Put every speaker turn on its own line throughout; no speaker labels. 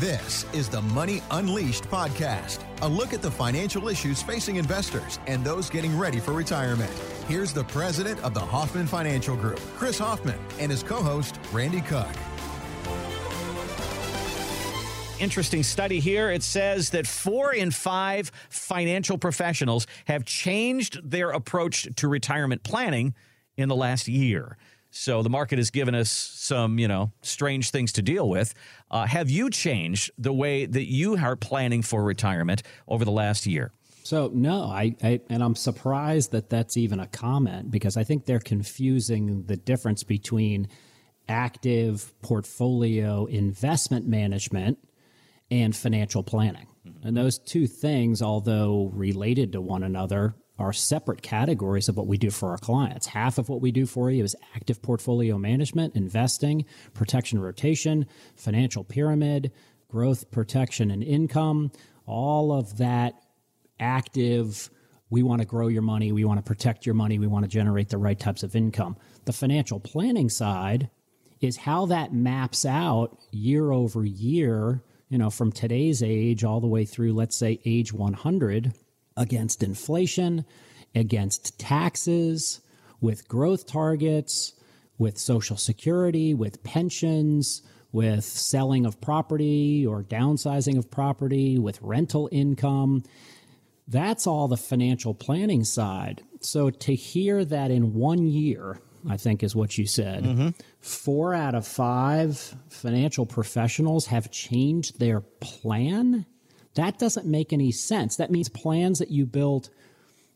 This is the Money Unleashed podcast, a look at the financial issues facing investors and those getting ready for retirement. Here's the president of the Hoffman Financial Group, Chris Hoffman, and his co host, Randy Cook.
Interesting study here. It says that four in five financial professionals have changed their approach to retirement planning in the last year. So the market has given us some, you know, strange things to deal with. Uh, have you changed the way that you are planning for retirement over the last year?
So no, I, I, and I'm surprised that that's even a comment because I think they're confusing the difference between active portfolio investment management and financial planning. And those two things, although related to one another, are separate categories of what we do for our clients. Half of what we do for you is active portfolio management, investing, protection rotation, financial pyramid, growth, protection, and income. All of that active. We want to grow your money. We want to protect your money. We want to generate the right types of income. The financial planning side is how that maps out year over year, you know, from today's age all the way through, let's say, age 100 against inflation, against taxes, with growth targets, with Social Security, with pensions, with selling of property or downsizing of property, with rental income. That's all the financial planning side. So to hear that in one year, I think is what you said, mm-hmm. four out of five financial professionals have changed their plan that doesn't make any sense. That means plans that you built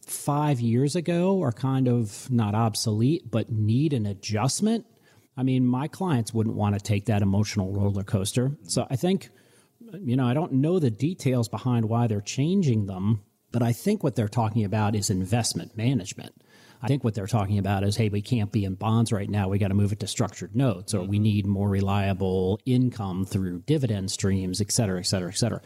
five years ago are kind of not obsolete, but need an adjustment. I mean, my clients wouldn't want to take that emotional roller coaster. So I think, you know, I don't know the details behind why they're changing them, but I think what they're talking about is investment management. I think what they're talking about is, hey, we can't be in bonds right now. We got to move it to structured notes, or we mm-hmm. need more reliable income through dividend streams, et cetera, et cetera, et cetera.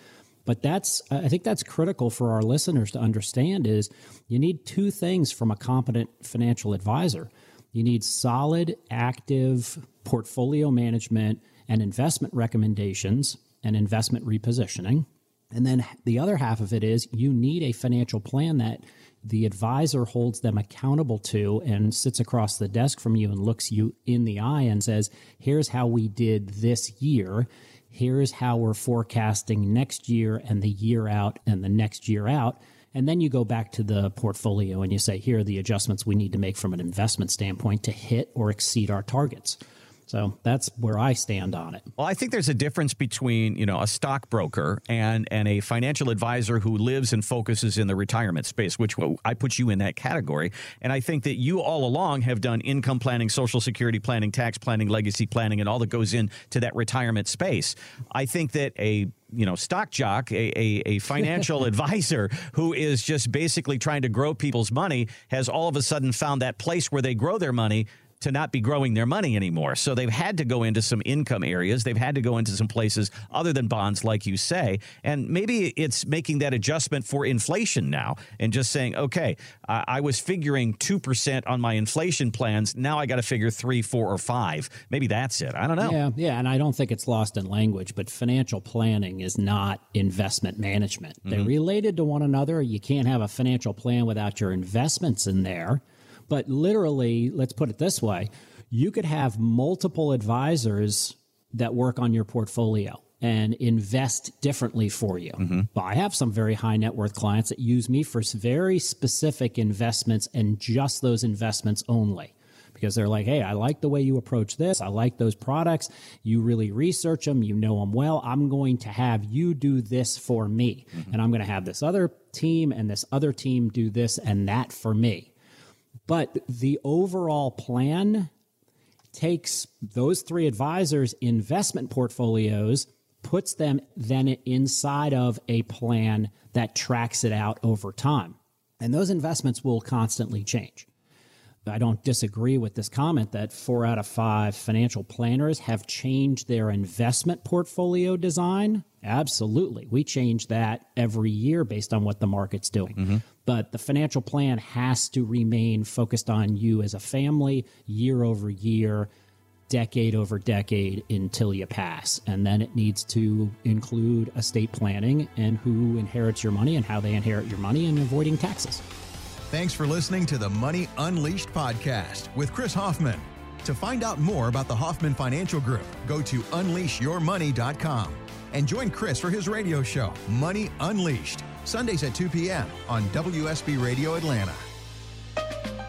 But that's, I think that's critical for our listeners to understand is you need two things from a competent financial advisor. You need solid, active portfolio management and investment recommendations and investment repositioning. And then the other half of it is you need a financial plan that the advisor holds them accountable to and sits across the desk from you and looks you in the eye and says, here's how we did this year here's how we're forecasting next year and the year out and the next year out. And then you go back to the portfolio and you say, here are the adjustments we need to make from an investment standpoint to hit or exceed our targets. So that's where I stand on it.
Well, I think there's a difference between, you know, a stockbroker and and a financial advisor who lives and focuses in the retirement space, which I put you in that category. And I think that you all along have done income planning, social security planning, tax planning, legacy planning, and all that goes into that retirement space. I think that a you know stock jock a, a, a financial advisor who is just basically trying to grow people's money has all of a sudden found that place where they grow their money to not be growing their money anymore. So they've had to go into some income areas. They've had to go into some places other than bonds, like you say. And maybe it's making that adjustment for inflation now and just saying, okay, uh, I was figuring 2% on my inflation plans. Now I got to figure three, four, or five. Maybe that's it. I don't know.
Yeah. Yeah. And I don't think it's lost in language, but financial planning is not investment management. Mm-hmm. They're related to one another. You can't have a financial plan without your investments in there. But literally, let's put it this way you could have multiple advisors that work on your portfolio and invest differently for you. Mm-hmm. But I have some very high net worth clients that use me for very specific investments and just those investments only. Because they're like, hey, I like the way you approach this. I like those products. You really research them. You know them well. I'm going to have you do this for me. Mm-hmm. And I'm going to have this other team and this other team do this and that for me. But the overall plan takes those three advisors' investment portfolios, puts them then inside of a plan that tracks it out over time. And those investments will constantly change. I don't disagree with this comment that four out of five financial planners have changed their investment portfolio design. Absolutely. We change that every year based on what the market's doing. Mm-hmm. But the financial plan has to remain focused on you as a family year over year decade over decade until you pass. And then it needs to include estate planning and who inherits your money and how they inherit your money and avoiding taxes.
Thanks for listening to the Money Unleashed podcast with Chris Hoffman. To find out more about the Hoffman Financial Group, go to unleashyourmoney.com and join Chris for his radio show, Money Unleashed, Sundays at 2 p.m. on WSB Radio Atlanta.